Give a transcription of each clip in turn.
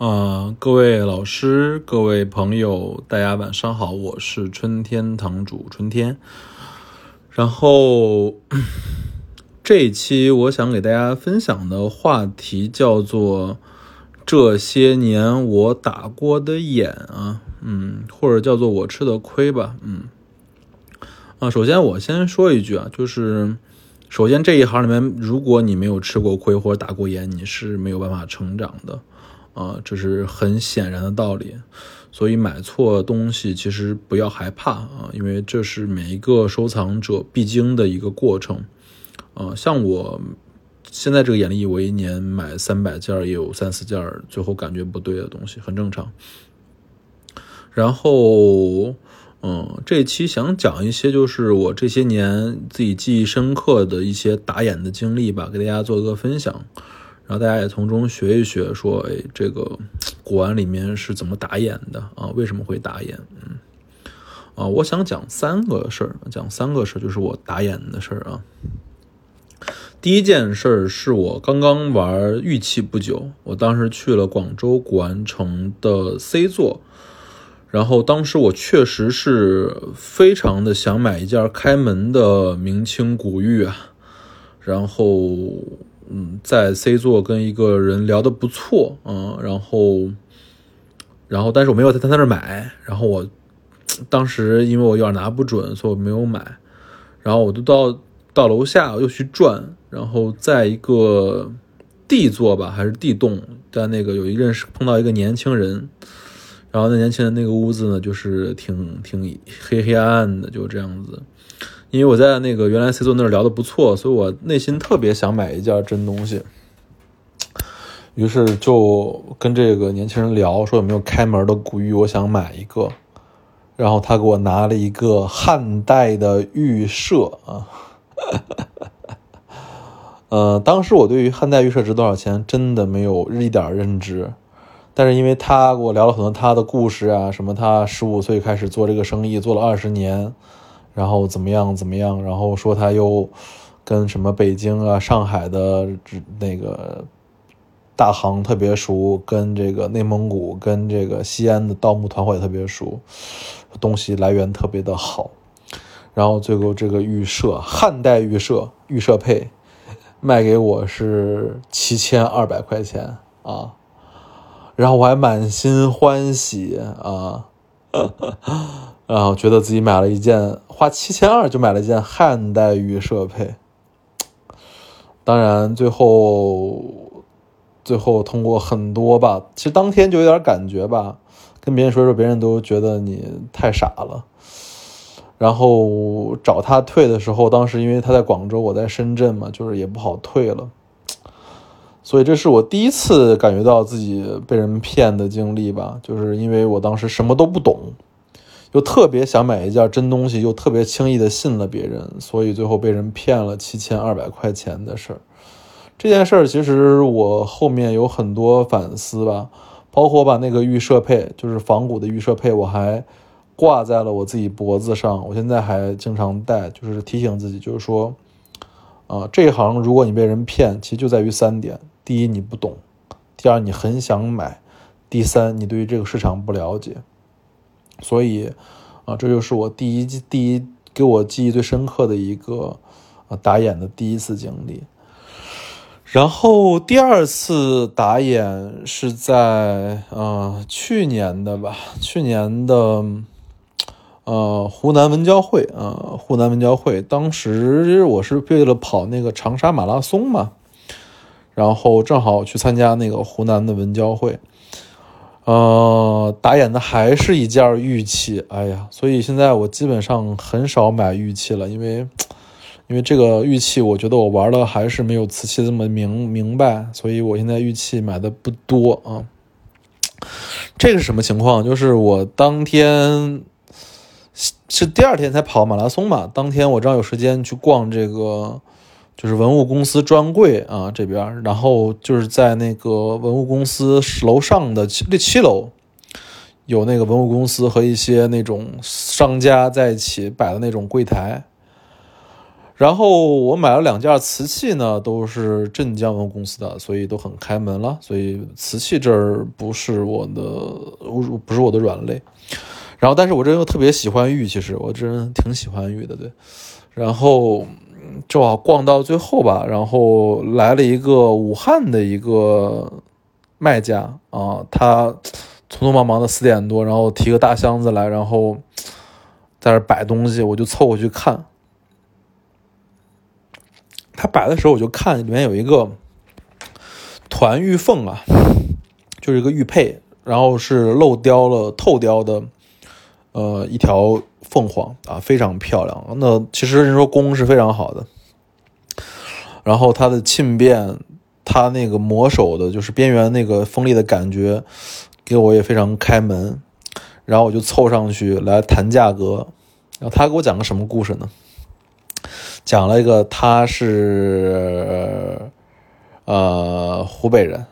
呃，各位老师、各位朋友，大家晚上好，我是春天堂主春天。然后这一期我想给大家分享的话题叫做“这些年我打过的眼啊”，嗯，或者叫做我吃的亏吧，嗯。啊，首先我先说一句啊，就是首先这一行里面，如果你没有吃过亏或者打过眼，你是没有办法成长的。啊，这是很显然的道理，所以买错东西其实不要害怕啊，因为这是每一个收藏者必经的一个过程。啊，像我现在这个眼力，我一年买三百件，也有三四件最后感觉不对的东西，很正常。然后，嗯，这期想讲一些就是我这些年自己记忆深刻的一些打眼的经历吧，给大家做一个分享。然后大家也从中学一学，说，哎，这个古玩里面是怎么打眼的啊？为什么会打眼？嗯，啊，我想讲三个事儿，讲三个事儿，就是我打眼的事儿啊。第一件事儿是我刚刚玩玉器不久，我当时去了广州古玩城的 C 座，然后当时我确实是非常的想买一件开门的明清古玉啊，然后。嗯，在 C 座跟一个人聊的不错，嗯，然后，然后，但是我没有在他那儿买，然后我当时因为我有点拿不准，所以我没有买，然后我就到到楼下又去转，然后在一个 D 座吧，还是 D 栋，在那个有一认识碰到一个年轻人，然后那年轻人那个屋子呢，就是挺挺黑黑暗暗的，就这样子。因为我在那个原来 C 座那儿聊的不错，所以我内心特别想买一件真东西，于是就跟这个年轻人聊，说有没有开门的古玉，我想买一个。然后他给我拿了一个汉代的玉舍啊，呃，当时我对于汉代玉舍值多少钱真的没有一点认知，但是因为他给我聊了很多他的故事啊，什么他十五岁开始做这个生意，做了二十年。然后怎么样怎么样？然后说他又跟什么北京啊、上海的那个大行特别熟，跟这个内蒙古、跟这个西安的盗墓团伙也特别熟，东西来源特别的好。然后最后这个玉舍，汉代玉舍玉舍佩卖给我是七千二百块钱啊，然后我还满心欢喜啊。然后觉得自己买了一件花七千二就买了一件汉代玉设配，当然最后最后通过很多吧，其实当天就有点感觉吧，跟别人说说，别人都觉得你太傻了。然后找他退的时候，当时因为他在广州，我在深圳嘛，就是也不好退了，所以这是我第一次感觉到自己被人骗的经历吧，就是因为我当时什么都不懂。又特别想买一件真东西，又特别轻易的信了别人，所以最后被人骗了七千二百块钱的事儿。这件事儿其实我后面有很多反思吧，包括把那个预设配，就是仿古的预设配，我还挂在了我自己脖子上，我现在还经常戴，就是提醒自己，就是说，啊，这一行如果你被人骗，其实就在于三点：第一，你不懂；第二，你很想买；第三，你对于这个市场不了解。所以，啊，这就是我第一第一给我记忆最深刻的一个啊打眼的第一次经历。然后第二次打眼是在啊去年的吧，去年的呃湖南文交会啊湖南文交会，当时我是为了跑那个长沙马拉松嘛，然后正好去参加那个湖南的文交会。呃，打眼的还是一件玉器，哎呀，所以现在我基本上很少买玉器了，因为，因为这个玉器，我觉得我玩的还是没有瓷器这么明明白，所以我现在玉器买的不多啊。这个是什么情况？就是我当天是第二天才跑马拉松嘛，当天我正好有时间去逛这个。就是文物公司专柜啊，这边，然后就是在那个文物公司楼上的七七楼，有那个文物公司和一些那种商家在一起摆的那种柜台。然后我买了两件瓷器呢，都是镇江文物公司的，所以都很开门了。所以瓷器这儿不是我的，不是我的软肋。然后，但是我这人又特别喜欢玉，其实我这人挺喜欢玉的，对。然后正好逛到最后吧，然后来了一个武汉的一个卖家啊，他匆匆忙忙的四点多，然后提个大箱子来，然后在这摆东西，我就凑过去看。他摆的时候，我就看里面有一个团玉凤啊，就是一个玉佩，然后是漏雕了、透雕的，呃，一条凤凰啊，非常漂亮。那其实人说工是非常好的，然后它的沁变，它那个磨手的，就是边缘那个锋利的感觉，给我也非常开门。然后我就凑上去来谈价格，然后他给我讲个什么故事呢？讲了一个，他是呃湖北人，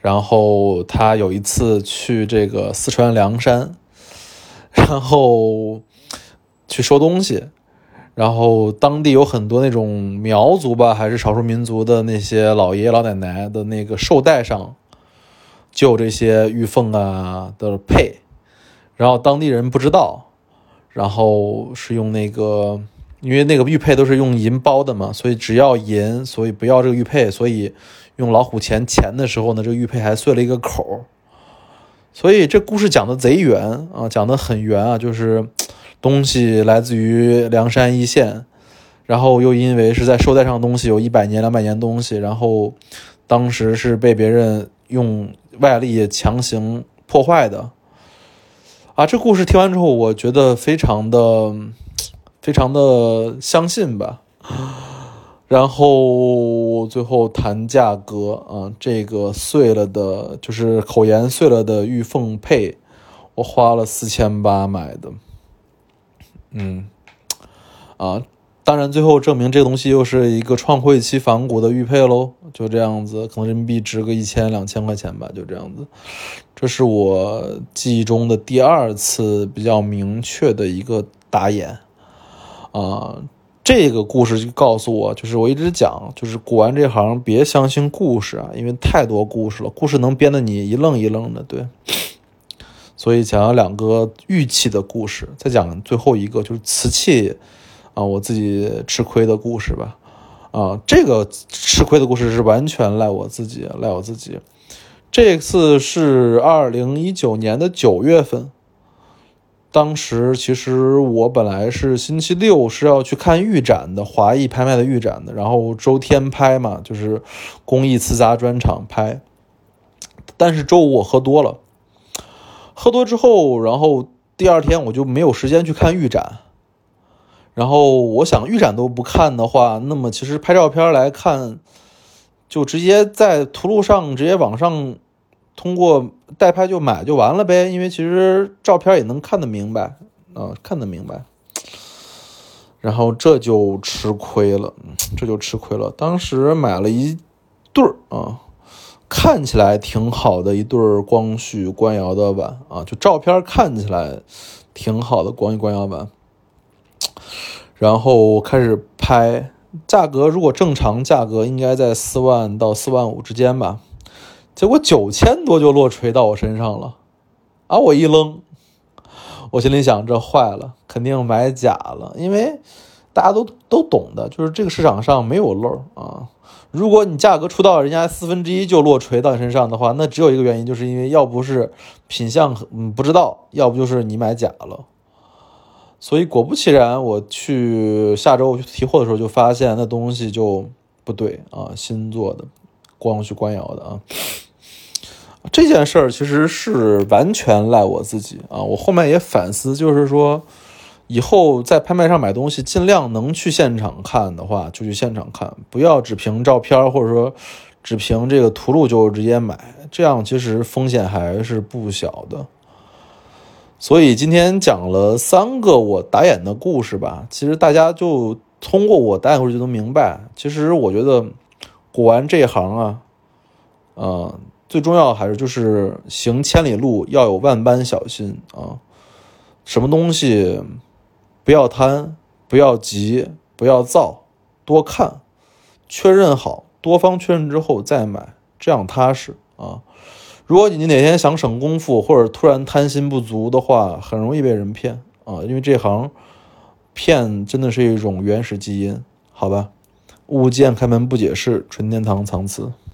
然后他有一次去这个四川凉山，然后去收东西，然后当地有很多那种苗族吧，还是少数民族的那些老爷爷老奶奶的那个寿带上，就这些玉凤啊的配，然后当地人不知道，然后是用那个。因为那个玉佩都是用银包的嘛，所以只要银，所以不要这个玉佩。所以用老虎钳钳的时候呢，这个玉佩还碎了一个口所以这故事讲的贼圆啊，讲的很圆啊，就是东西来自于梁山一线，然后又因为是在绶带上的东西有一百年、两百年东西，然后当时是被别人用外力强行破坏的啊。这故事听完之后，我觉得非常的。非常的相信吧，然后最后谈价格啊，这个碎了的，就是口沿碎了的玉凤佩，我花了四千八买的，嗯，啊，当然最后证明这个东西又是一个创汇期仿古的玉佩喽，就这样子，可能人民币值个一千两千块钱吧，就这样子，这是我记忆中的第二次比较明确的一个打眼。啊，这个故事就告诉我，就是我一直讲，就是古玩这行别相信故事啊，因为太多故事了，故事能编得你一愣一愣的。对，所以讲了两个玉器的故事，再讲最后一个就是瓷器啊，我自己吃亏的故事吧。啊，这个吃亏的故事是完全赖我自己，赖我自己。这次是二零一九年的九月份。当时其实我本来是星期六是要去看预展的，华艺拍卖的预展的，然后周天拍嘛，就是工艺瓷杂专场拍。但是周五我喝多了，喝多之后，然后第二天我就没有时间去看预展。然后我想预展都不看的话，那么其实拍照片来看，就直接在图录上直接往上。通过代拍就买就完了呗，因为其实照片也能看得明白啊，看得明白。然后这就吃亏了，这就吃亏了。当时买了一对儿啊，看起来挺好的一对儿光绪官窑的碗啊，就照片看起来挺好的光绪官窑碗。然后开始拍，价格如果正常价格应该在四万到四万五之间吧。结果九千多就落锤到我身上了，啊！我一愣，我心里想这坏了，肯定买假了，因为大家都都懂的，就是这个市场上没有漏啊。如果你价格出到人家四分之一就落锤到你身上的话，那只有一个原因，就是因为要不是品相嗯不知道，要不就是你买假了。所以果不其然，我去下周我去提货的时候就发现那东西就不对啊，新做的，光绪官窑的啊。这件事儿其实是完全赖我自己啊！我后面也反思，就是说，以后在拍卖上买东西，尽量能去现场看的话，就去现场看，不要只凭照片或者说只凭这个图录就直接买，这样其实风险还是不小的。所以今天讲了三个我打眼的故事吧，其实大家就通过我打眼故事就能明白，其实我觉得古玩这一行啊，嗯。最重要的还是就是行千里路要有万般小心啊！什么东西不要贪，不要急，不要躁多看，确认好，多方确认之后再买，这样踏实啊。如果你哪天想省功夫，或者突然贪心不足的话，很容易被人骗啊，因为这行骗真的是一种原始基因，好吧？物见开门不解释，纯天堂藏词。